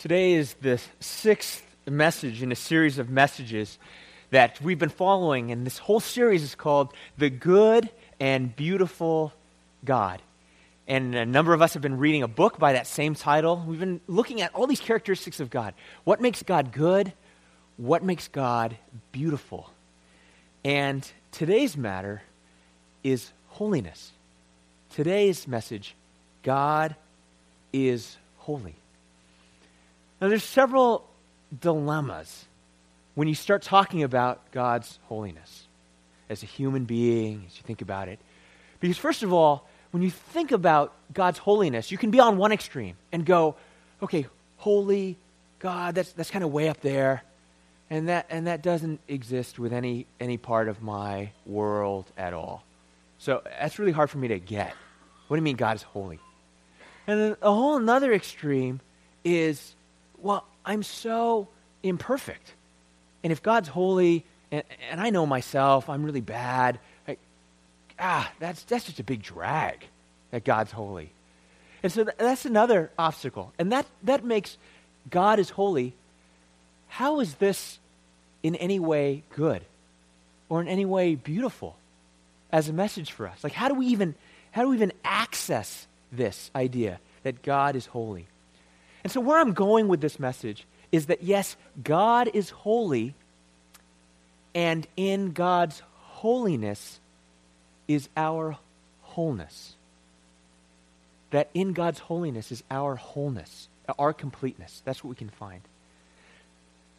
Today is the sixth message in a series of messages that we've been following, and this whole series is called The Good and Beautiful God. And a number of us have been reading a book by that same title. We've been looking at all these characteristics of God. What makes God good? What makes God beautiful? And today's matter is holiness. Today's message God is holy. Now, there's several dilemmas when you start talking about God's holiness as a human being, as you think about it. Because, first of all, when you think about God's holiness, you can be on one extreme and go, okay, holy God, that's, that's kind of way up there. And that, and that doesn't exist with any, any part of my world at all. So that's really hard for me to get. What do you mean God is holy? And then a whole another extreme is well, I'm so imperfect. And if God's holy, and, and I know myself, I'm really bad, I, ah, that's, that's just a big drag that God's holy. And so th- that's another obstacle. And that, that makes God is holy. How is this in any way good or in any way beautiful as a message for us? Like, how do we even, how do we even access this idea that God is holy? And so, where I'm going with this message is that yes, God is holy, and in God's holiness is our wholeness. That in God's holiness is our wholeness, our completeness. That's what we can find.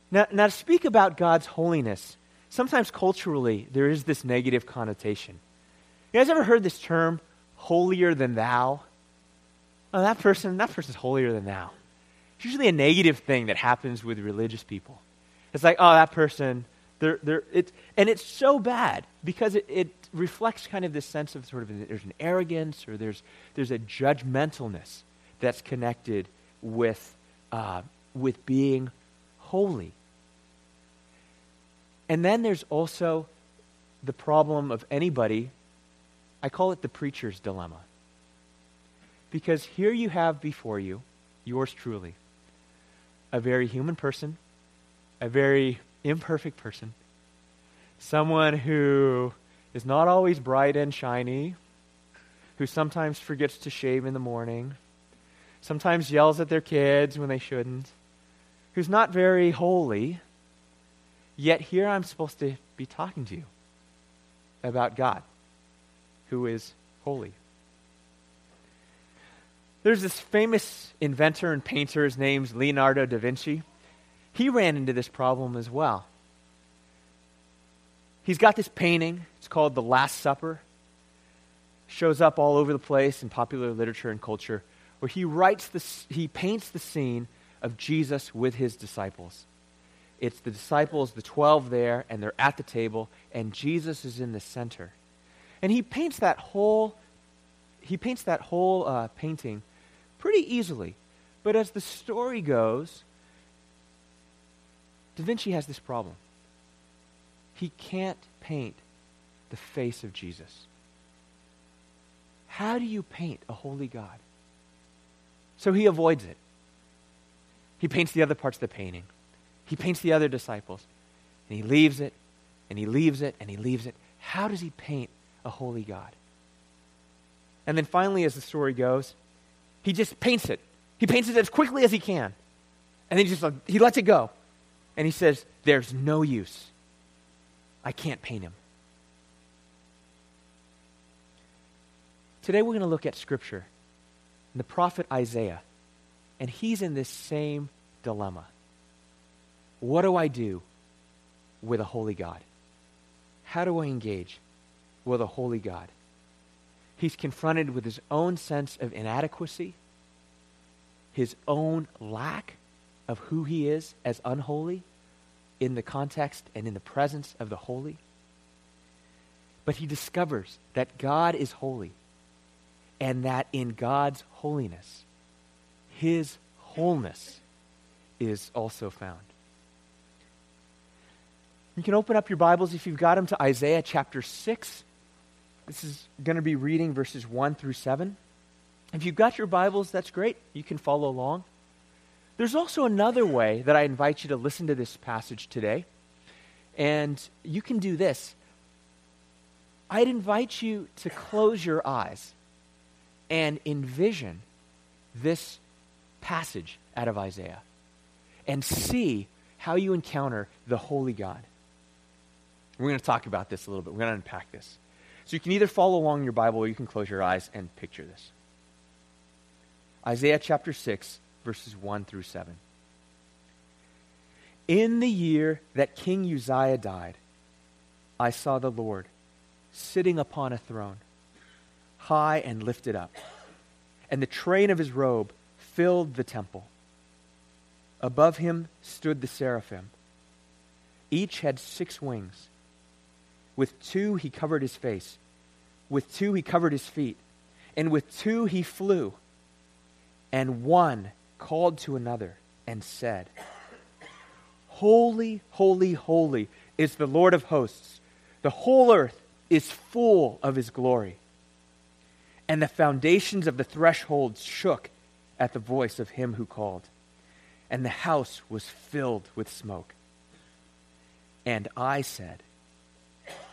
Now, now to speak about God's holiness, sometimes culturally there is this negative connotation. You guys ever heard this term, holier than thou? Oh, that person, that person's holier than thou. It's usually a negative thing that happens with religious people. It's like, oh, that person, they're, they're, and it's so bad because it, it reflects kind of this sense of sort of there's an arrogance or there's, there's a judgmentalness that's connected with, uh, with being holy. And then there's also the problem of anybody, I call it the preacher's dilemma. Because here you have before you, yours truly, a very human person, a very imperfect person, someone who is not always bright and shiny, who sometimes forgets to shave in the morning, sometimes yells at their kids when they shouldn't, who's not very holy, yet here I'm supposed to be talking to you about God, who is holy. There's this famous inventor and painter, his name's Leonardo da Vinci. He ran into this problem as well. He's got this painting, it's called The Last Supper. Shows up all over the place in popular literature and culture, where he writes this, he paints the scene of Jesus with his disciples. It's the disciples, the 12 there, and they're at the table, and Jesus is in the center. And he paints that whole he paints that whole uh, painting pretty easily. But as the story goes, Da Vinci has this problem. He can't paint the face of Jesus. How do you paint a holy God? So he avoids it. He paints the other parts of the painting. He paints the other disciples. And he leaves it, and he leaves it, and he leaves it. How does he paint a holy God? And then finally, as the story goes, he just paints it. He paints it as quickly as he can. And then he just he lets it go. And he says, There's no use. I can't paint him. Today we're going to look at Scripture and the prophet Isaiah. And he's in this same dilemma. What do I do with a holy God? How do I engage with a holy God? He's confronted with his own sense of inadequacy, his own lack of who he is as unholy in the context and in the presence of the holy. But he discovers that God is holy and that in God's holiness, his wholeness is also found. You can open up your Bibles if you've got them to Isaiah chapter 6. This is going to be reading verses 1 through 7. If you've got your Bibles, that's great. You can follow along. There's also another way that I invite you to listen to this passage today. And you can do this. I'd invite you to close your eyes and envision this passage out of Isaiah and see how you encounter the Holy God. We're going to talk about this a little bit. We're going to unpack this. So you can either follow along in your Bible or you can close your eyes and picture this. Isaiah chapter 6, verses 1 through 7. In the year that King Uzziah died, I saw the Lord sitting upon a throne, high and lifted up, and the train of his robe filled the temple. Above him stood the seraphim. Each had six wings. With two he covered his face, with two he covered his feet, and with two he flew. And one called to another and said, Holy, holy, holy is the Lord of hosts. The whole earth is full of his glory. And the foundations of the thresholds shook at the voice of him who called, and the house was filled with smoke. And I said,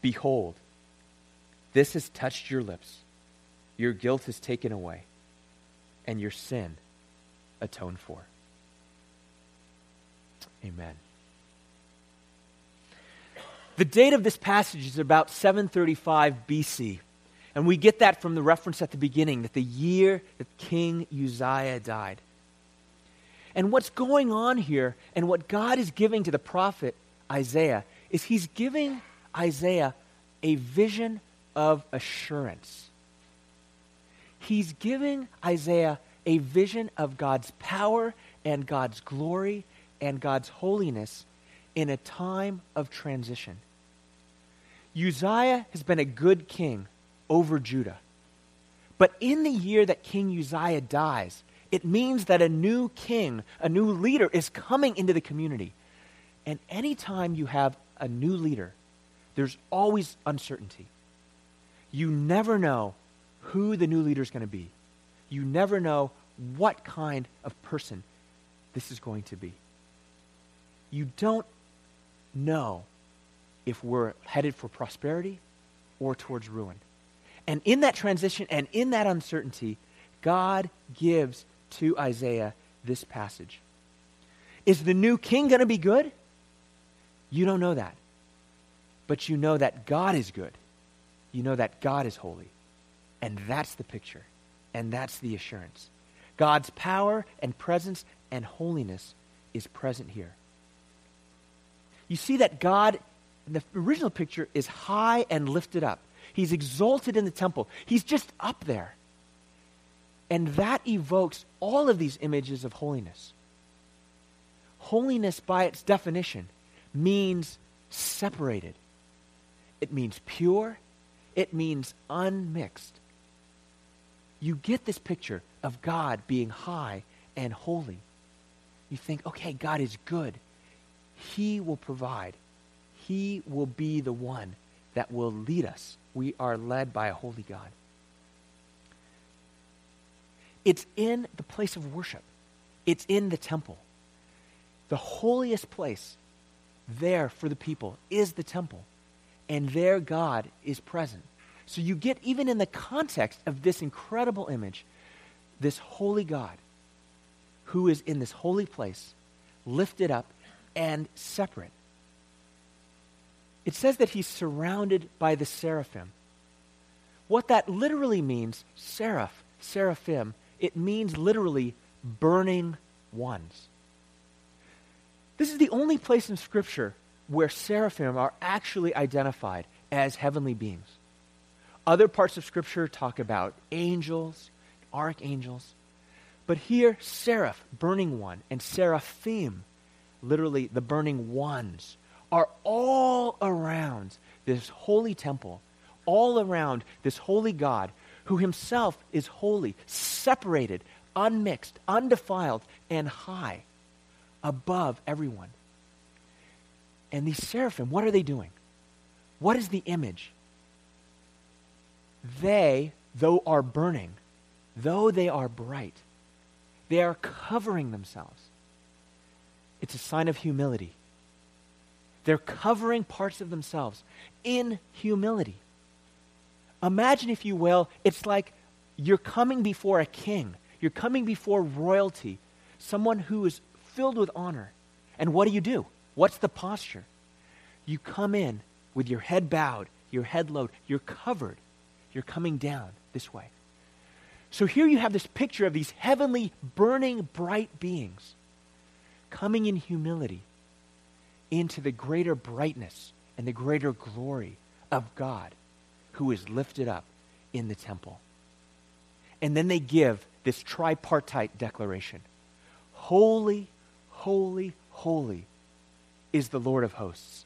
Behold, this has touched your lips. Your guilt is taken away, and your sin atoned for. Amen. The date of this passage is about 735 BC. And we get that from the reference at the beginning that the year that King Uzziah died. And what's going on here, and what God is giving to the prophet Isaiah, is he's giving Isaiah a vision of assurance. He's giving Isaiah a vision of God's power and God's glory and God's holiness in a time of transition. Uzziah has been a good king over Judah. But in the year that King Uzziah dies, it means that a new king, a new leader is coming into the community. And anytime you have a new leader, there's always uncertainty. You never know who the new leader is going to be. You never know what kind of person this is going to be. You don't know if we're headed for prosperity or towards ruin. And in that transition and in that uncertainty, God gives to Isaiah this passage. Is the new king going to be good? You don't know that. But you know that God is good. You know that God is holy. And that's the picture. And that's the assurance. God's power and presence and holiness is present here. You see that God, in the original picture, is high and lifted up. He's exalted in the temple. He's just up there. And that evokes all of these images of holiness. Holiness, by its definition, means separated, it means pure, it means unmixed. You get this picture of God being high and holy. You think, okay, God is good. He will provide. He will be the one that will lead us. We are led by a holy God. It's in the place of worship, it's in the temple. The holiest place there for the people is the temple, and there God is present. So you get, even in the context of this incredible image, this holy God who is in this holy place, lifted up and separate. It says that he's surrounded by the seraphim. What that literally means, seraph, seraphim, it means literally burning ones. This is the only place in Scripture where seraphim are actually identified as heavenly beings. Other parts of Scripture talk about angels, archangels. But here, seraph, burning one, and seraphim, literally the burning ones, are all around this holy temple, all around this holy God who himself is holy, separated, unmixed, undefiled, and high above everyone. And these seraphim, what are they doing? What is the image? They, though are burning, though they are bright, they are covering themselves. It's a sign of humility. They're covering parts of themselves in humility. Imagine, if you will, it's like you're coming before a king, you're coming before royalty, someone who is filled with honor. And what do you do? What's the posture? You come in with your head bowed, your head low, you're covered. You're coming down this way. So here you have this picture of these heavenly, burning, bright beings coming in humility into the greater brightness and the greater glory of God who is lifted up in the temple. And then they give this tripartite declaration Holy, holy, holy is the Lord of hosts.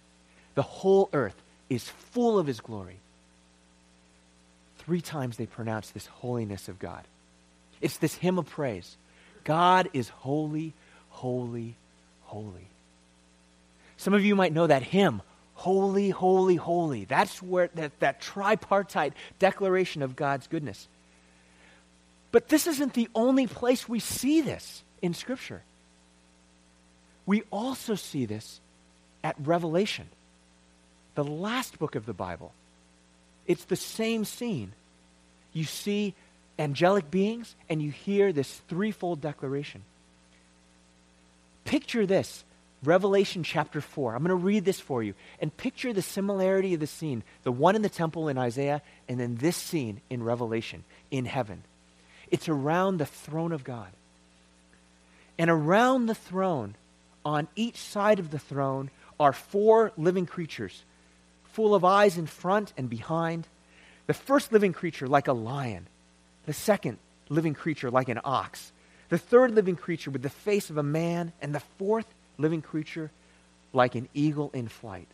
The whole earth is full of his glory. Three times they pronounce this holiness of God. It's this hymn of praise. God is holy, holy, holy. Some of you might know that hymn, Holy, Holy, Holy. That's where that, that tripartite declaration of God's goodness. But this isn't the only place we see this in Scripture. We also see this at Revelation, the last book of the Bible. It's the same scene. You see angelic beings and you hear this threefold declaration. Picture this Revelation chapter 4. I'm going to read this for you. And picture the similarity of the scene the one in the temple in Isaiah, and then this scene in Revelation in heaven. It's around the throne of God. And around the throne, on each side of the throne, are four living creatures full of eyes in front and behind. The first living creature, like a lion. The second living creature, like an ox. The third living creature, with the face of a man. And the fourth living creature, like an eagle in flight.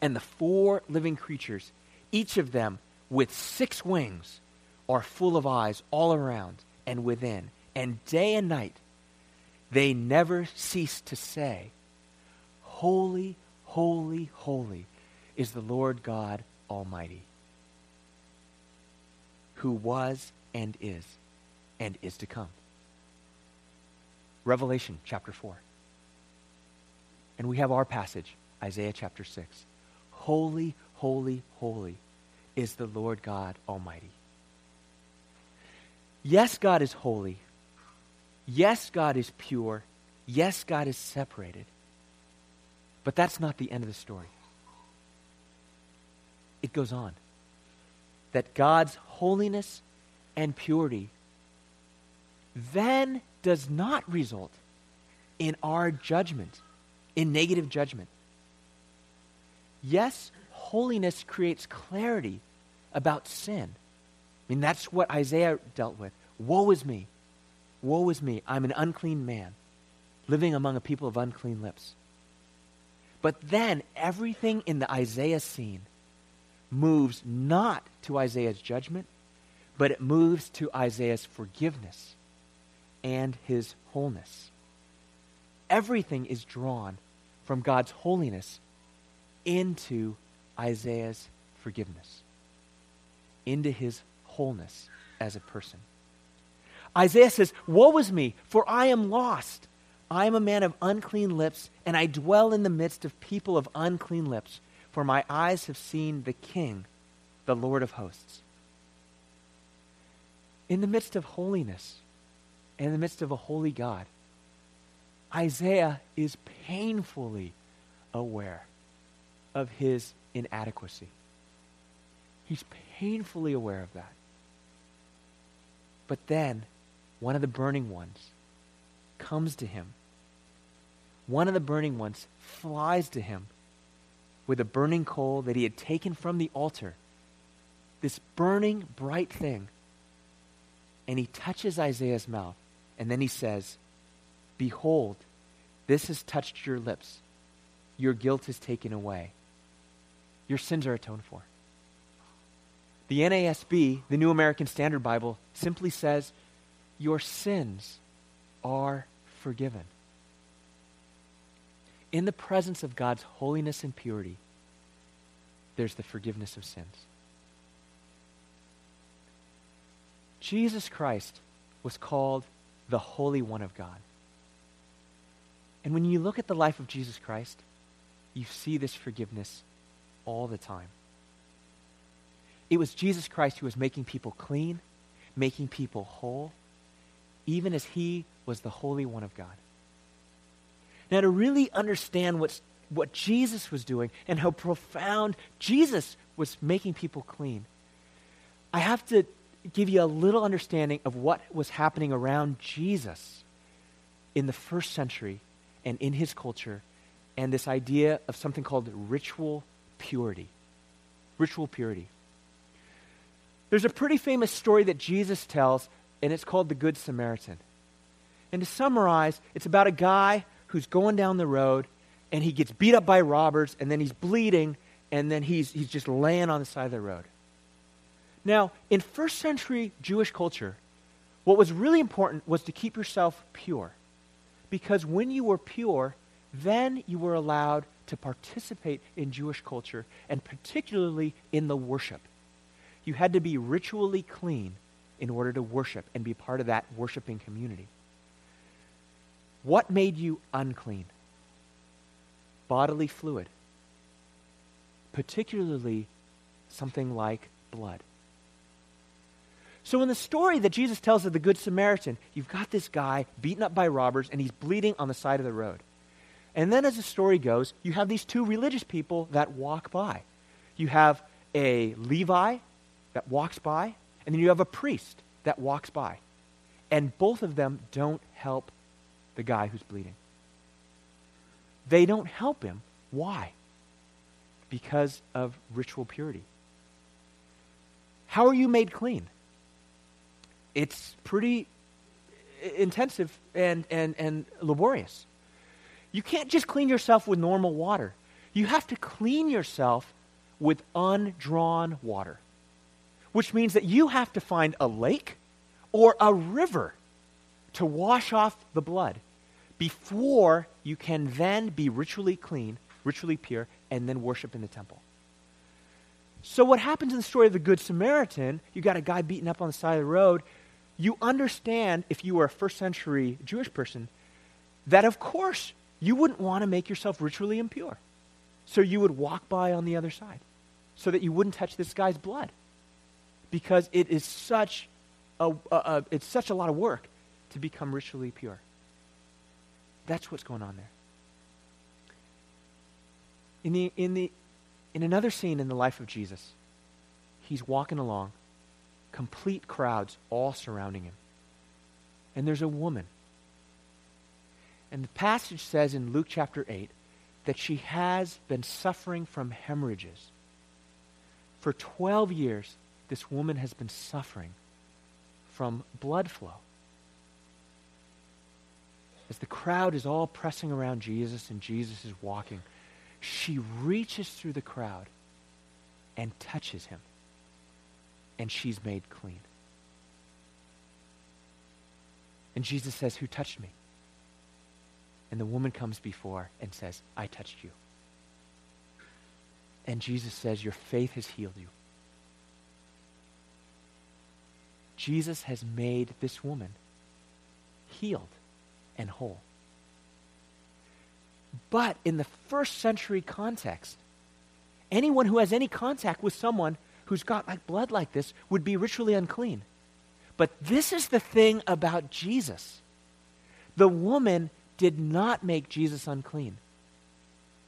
And the four living creatures, each of them with six wings, are full of eyes all around and within. And day and night, they never cease to say, Holy, holy, holy is the Lord God Almighty, who was and is and is to come. Revelation chapter 4. And we have our passage, Isaiah chapter 6. Holy, holy, holy is the Lord God Almighty. Yes, God is holy. Yes, God is pure. Yes, God is separated. But that's not the end of the story it goes on. That God's holiness and purity then does not result in our judgment, in negative judgment. Yes, holiness creates clarity about sin. I mean, that's what Isaiah dealt with. Woe is me. Woe is me. I'm an unclean man, living among a people of unclean lips. But then everything in the Isaiah scene moves not to Isaiah's judgment, but it moves to Isaiah's forgiveness and his wholeness. Everything is drawn from God's holiness into Isaiah's forgiveness, into his wholeness as a person. Isaiah says, Woe is me, for I am lost. I am a man of unclean lips, and I dwell in the midst of people of unclean lips for my eyes have seen the King, the Lord of hosts. In the midst of holiness, in the midst of a holy God, Isaiah is painfully aware of his inadequacy. He's painfully aware of that. But then, one of the burning ones comes to him. One of the burning ones flies to him with a burning coal that he had taken from the altar. This burning, bright thing. And he touches Isaiah's mouth And then he says, Behold, this has touched your lips. Your guilt is taken away. Your sins are atoned for. The NASB, the New American Standard Bible, simply says, Your sins are forgiven. In the presence of God's holiness and purity, there's the forgiveness of sins. Jesus Christ was called the Holy One of God. And when you look at the life of Jesus Christ, you see this forgiveness all the time. It was Jesus Christ who was making people clean, making people whole, even as he was the Holy One of God. Now, to really understand what's, what Jesus was doing and how profound Jesus was making people clean, I have to give you a little understanding of what was happening around Jesus in the first century and in his culture and this idea of something called ritual purity. Ritual purity. There's a pretty famous story that Jesus tells, and it's called the Good Samaritan. And to summarize, it's about a guy who's going down the road and he gets beat up by robbers and then he's bleeding and then he's, he's just laying on the side of the road. Now, in first century Jewish culture, what was really important was to keep yourself pure. Because when you were pure, then you were allowed to participate in Jewish culture and particularly in the worship. You had to be ritually clean in order to worship and be part of that worshiping community. What made you unclean? Bodily fluid, particularly something like blood. So, in the story that Jesus tells of the Good Samaritan, you've got this guy beaten up by robbers and he's bleeding on the side of the road. And then, as the story goes, you have these two religious people that walk by. You have a Levi that walks by, and then you have a priest that walks by. And both of them don't help the guy who's bleeding. They don't help him. Why? Because of ritual purity. How are you made clean? It's pretty intensive and, and, and laborious. You can't just clean yourself with normal water. You have to clean yourself with undrawn water, which means that you have to find a lake or a river to wash off the blood before you can then be ritually clean, ritually pure, and then worship in the temple. So, what happens in the story of the Good Samaritan, you got a guy beaten up on the side of the road. You understand, if you were a first century Jewish person, that of course you wouldn't want to make yourself ritually impure. So, you would walk by on the other side so that you wouldn't touch this guy's blood. Because it is such a, a, a it's such a lot of work to become ritually pure. That's what's going on there. In, the, in, the, in another scene in the life of Jesus, he's walking along, complete crowds all surrounding him. And there's a woman. And the passage says in Luke chapter 8 that she has been suffering from hemorrhages. For 12 years, this woman has been suffering from blood flow as the crowd is all pressing around Jesus and Jesus is walking, she reaches through the crowd and touches him. And she's made clean. And Jesus says, Who touched me? And the woman comes before and says, I touched you. And Jesus says, Your faith has healed you. Jesus has made this woman healed and whole. But in the first century context, anyone who has any contact with someone who's got like blood like this would be ritually unclean. But this is the thing about Jesus. The woman did not make Jesus unclean.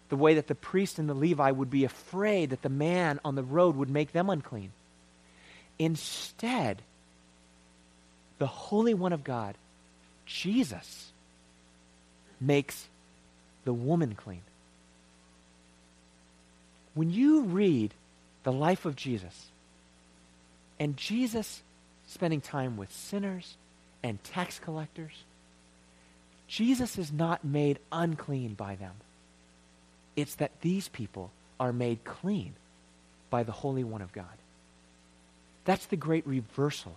The way that the priest and the Levi would be afraid that the man on the road would make them unclean. Instead, the Holy One of God, Jesus, makes the woman clean. When you read the life of Jesus, and Jesus spending time with sinners and tax collectors. Jesus is not made unclean by them. It's that these people are made clean by the Holy One of God. That's the great reversal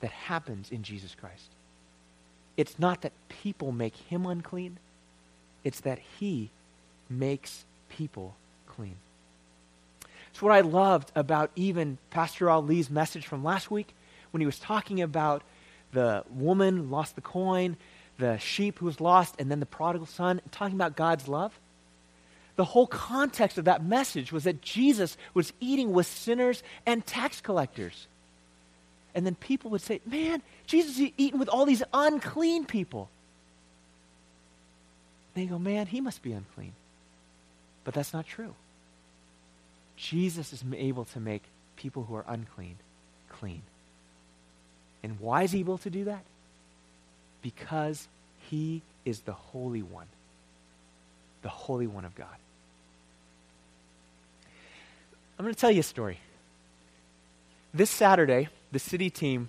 that happens in Jesus Christ. It's not that people make him unclean, it's that he makes people clean. It's what I loved about even Pastor Ali's message from last week when he was talking about the woman lost the coin, the sheep who was lost, and then the prodigal son, talking about God's love. The whole context of that message was that Jesus was eating with sinners and tax collectors. And then people would say, Man, Jesus is eating with all these unclean people. They go, Man, he must be unclean. But that's not true. Jesus is able to make people who are unclean clean. And why is he able to do that? Because he is the Holy One, the Holy One of God. I'm going to tell you a story. This Saturday, the city team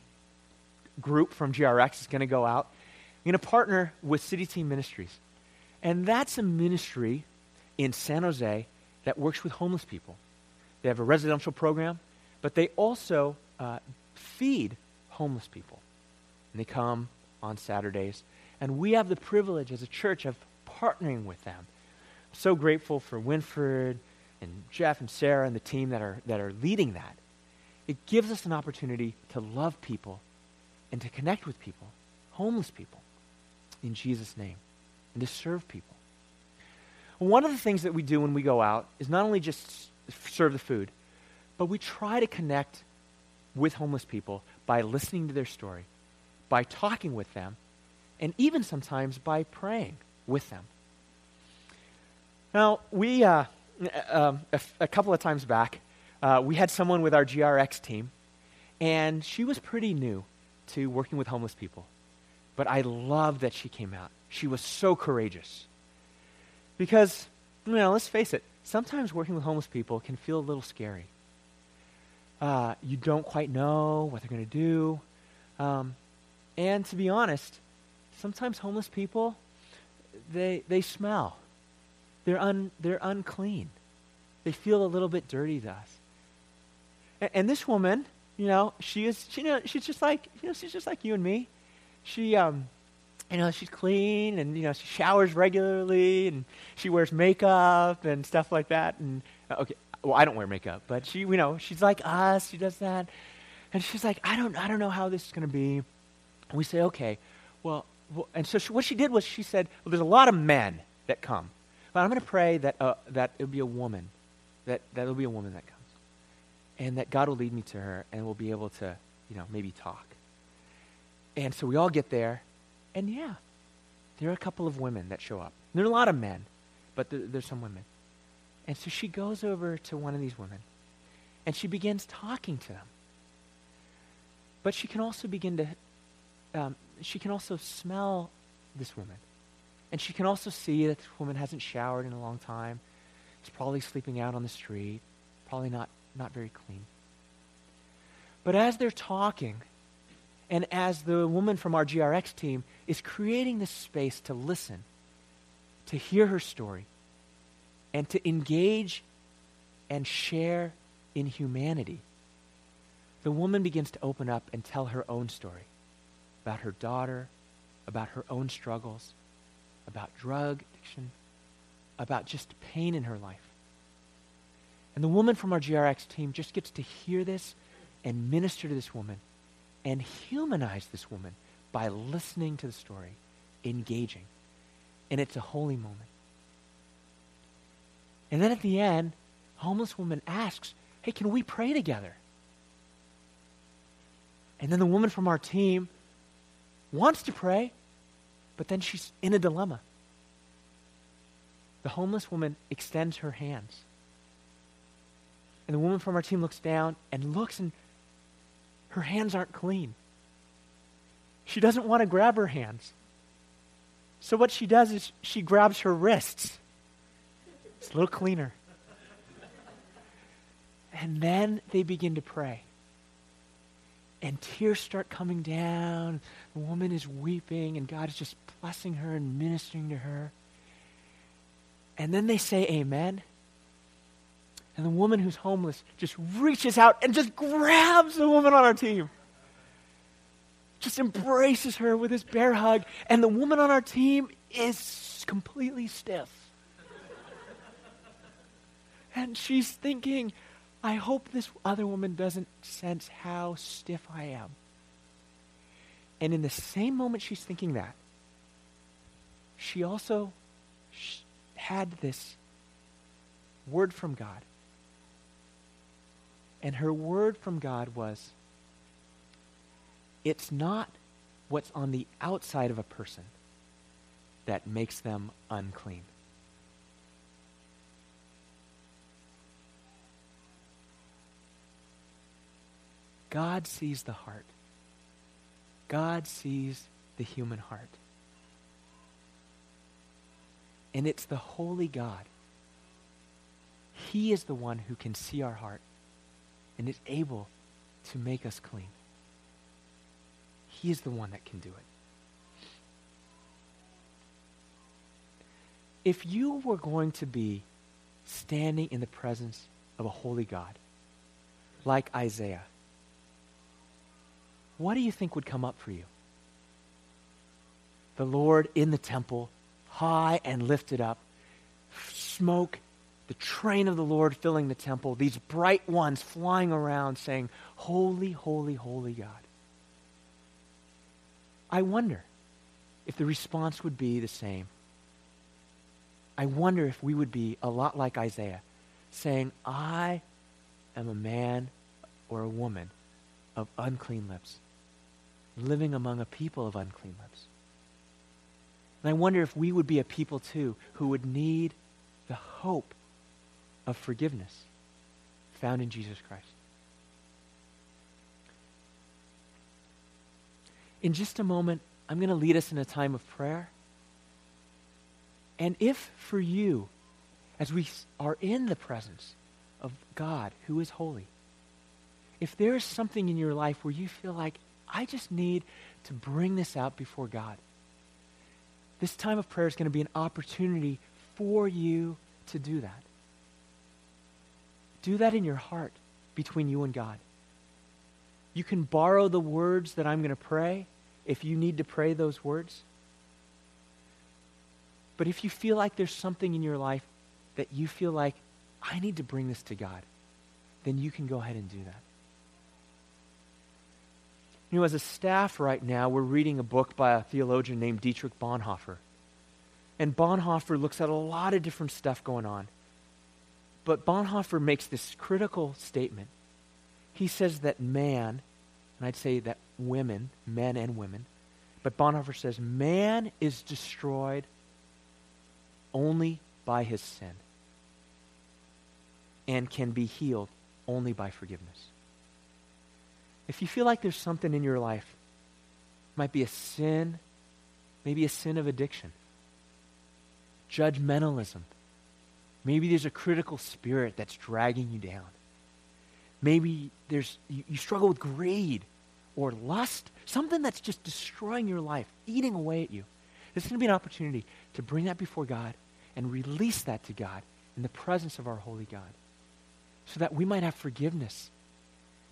group from GRX is going to go out. We're going to partner with City Team Ministries. And that's a ministry in San Jose that works with homeless people. They have a residential program, but they also uh, feed homeless people. And they come on Saturdays. And we have the privilege as a church of partnering with them. I'm so grateful for Winford and Jeff and Sarah and the team that are, that are leading that. It gives us an opportunity to love people and to connect with people, homeless people, in Jesus' name, and to serve people. One of the things that we do when we go out is not only just serve the food, but we try to connect with homeless people by listening to their story, by talking with them, and even sometimes by praying with them. Now, we, uh, um, a, a, couple of times back, uh, we had someone with our GRX team, and she was pretty new to working with homeless people. But I loved that she came out. She was so courageous. Because, you know, let's face it, sometimes working with homeless people can feel a little scary. Uh, you don't quite know what they're going to do. Um, and to be honest, sometimes homeless people, they, they smell. They're, un, they're unclean. They feel a little bit dirty to us. And, this woman, you know, she is, she, you know, she's just like, you know, she's just like you and me. She, um, you know, she's clean and, you know, she showers regularly and she wears makeup and stuff like that. And, uh, okay, well, I don't wear makeup, but she, you know, she's like us. She does that. And she's like, I don't, I don't know how this is going to be. And we say, okay, well, well and so she, what she did was she said, well, there's a lot of men that come. But I'm going to pray that, uh, that it'll be a woman, that, that it'll be a woman that comes. And that God will lead me to her and we'll be able to, you know, maybe talk. And so we all get there, and yeah, there are a couple of women that show up. There are a lot of men, but there, there's some women. And so she goes over to one of these women, and she begins talking to them. But she can also begin to, um, she can also smell this woman. And she can also see that this woman hasn't showered in a long time. She's probably sleeping out on the street, probably not, not very clean. But as they're talking, and as the woman from our GRX team is creating this space to listen, to hear her story, and to engage and share in humanity, the woman begins to open up and tell her own story about her daughter, about her own struggles, about drug addiction, about just pain in her life. And the woman from our GRX team just gets to hear this and minister to this woman and humanize this woman by listening to the story, engaging. And it's a holy moment. And then at the end, homeless woman asks, Hey, can we pray together? And then the woman from our team wants to pray, but then she's in a dilemma. The homeless woman extends her hands. And the woman from our team looks down and looks, and her hands aren't clean. She doesn't want to grab her hands. So what she does is she grabs her wrists. It's a little cleaner. And then they begin to pray. and tears start coming down. The woman is weeping, and God is just blessing her and ministering to her. And then they say amen. And the woman who's homeless just reaches out and just grabs the woman on our team. Just embraces her with this bear hug. And the woman on our team is completely stiff. and she's thinking, I hope this other woman doesn't sense how stiff I am. And in the same moment she's thinking that, she also had this word from God. And her word from God was it's not what's on the outside of a person that makes them unclean. God sees the heart. God sees the human heart. And it's the holy God. He is the one who can see our heart and is able to make us clean. He is the one that can do it. If you were going to be standing in the presence of a holy God, like Isaiah, what do you think would come up for you? The Lord in the temple, high and lifted up, smoke, the train of the Lord filling the temple, these bright ones flying around saying, Holy, holy, holy God. I wonder if the response would be the same. I wonder if we would be a lot like Isaiah, saying, I am a man or a woman of unclean lips living among a people of unclean lips. And I wonder if we would be a people too who would need the hope of forgiveness found in Jesus Christ. In just a moment, I'm going to lead us in a time of prayer. And if for you, as we are in the presence of God who is holy, if there is something in your life where you feel like I just need to bring this out before God. This time of prayer is going to be an opportunity for you to do that. Do that in your heart between you and God. You can borrow the words that I'm going to pray if you need to pray those words. But if you feel like there's something in your life that you feel like, I need to bring this to God, then you can go ahead and do that. You know, as a staff right now, we're reading a book by a theologian named Dietrich Bonhoeffer. And Bonhoeffer looks at a lot of different stuff going on. But Bonhoeffer makes this critical statement. He says that man, and I'd say that women, men and women, but Bonhoeffer says man is destroyed only by his sin and can be healed only by forgiveness. If you feel like there's something in your life, might be a sin, maybe a sin of addiction, judgmentalism. Maybe there's a critical spirit that's dragging you down. Maybe there's you, you struggle with greed or lust, something that's just destroying your life, eating away at you. This is going to be an opportunity to bring that before God and release that to God in the presence of our holy God so that we might have forgiveness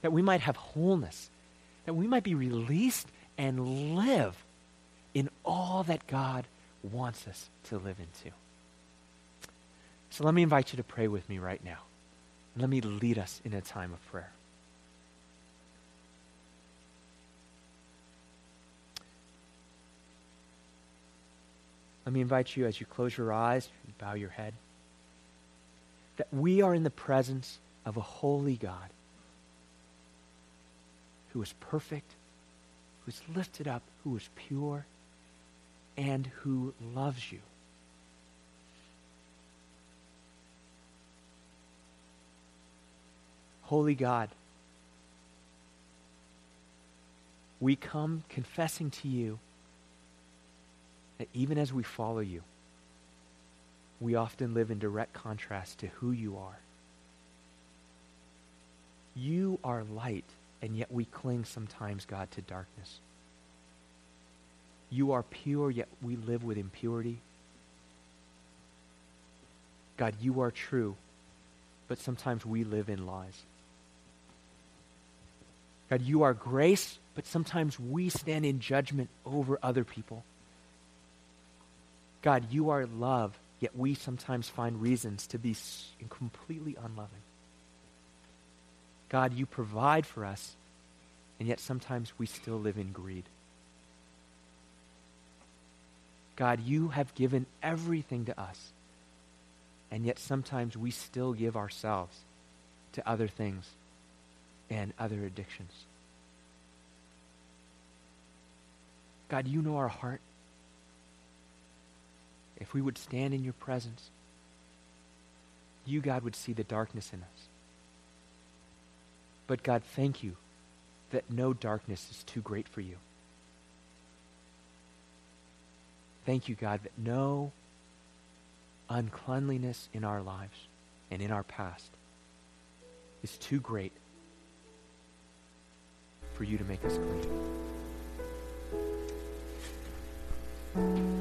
that we might have wholeness, that we might be released and live in all that God wants us to live into. So let me invite you to pray with me right now. Let me lead us in a time of prayer. Let me invite you as you close your eyes and bow your head that we are in the presence of a holy God who is perfect, who is lifted up, who is pure, and who loves you. Holy God, we come confessing to you that even as we follow you, we often live in direct contrast to who you are. You are light and yet we cling sometimes, God, to darkness. You are pure, yet we live with impurity. God, you are true, but sometimes we live in lies. God, you are grace, but sometimes we stand in judgment over other people. God, you are love, yet we sometimes find reasons to be completely unloving. God, you provide for us, and yet sometimes we still live in greed. God, you have given everything to us, and yet sometimes we still give ourselves to other things and other addictions. God, you know our heart. If we would stand in your presence, you, God, would see the darkness in us. But God, thank you that no darkness is too great for you. Thank you, God, that no uncleanliness in our lives and in our past is too great for you to make us clean.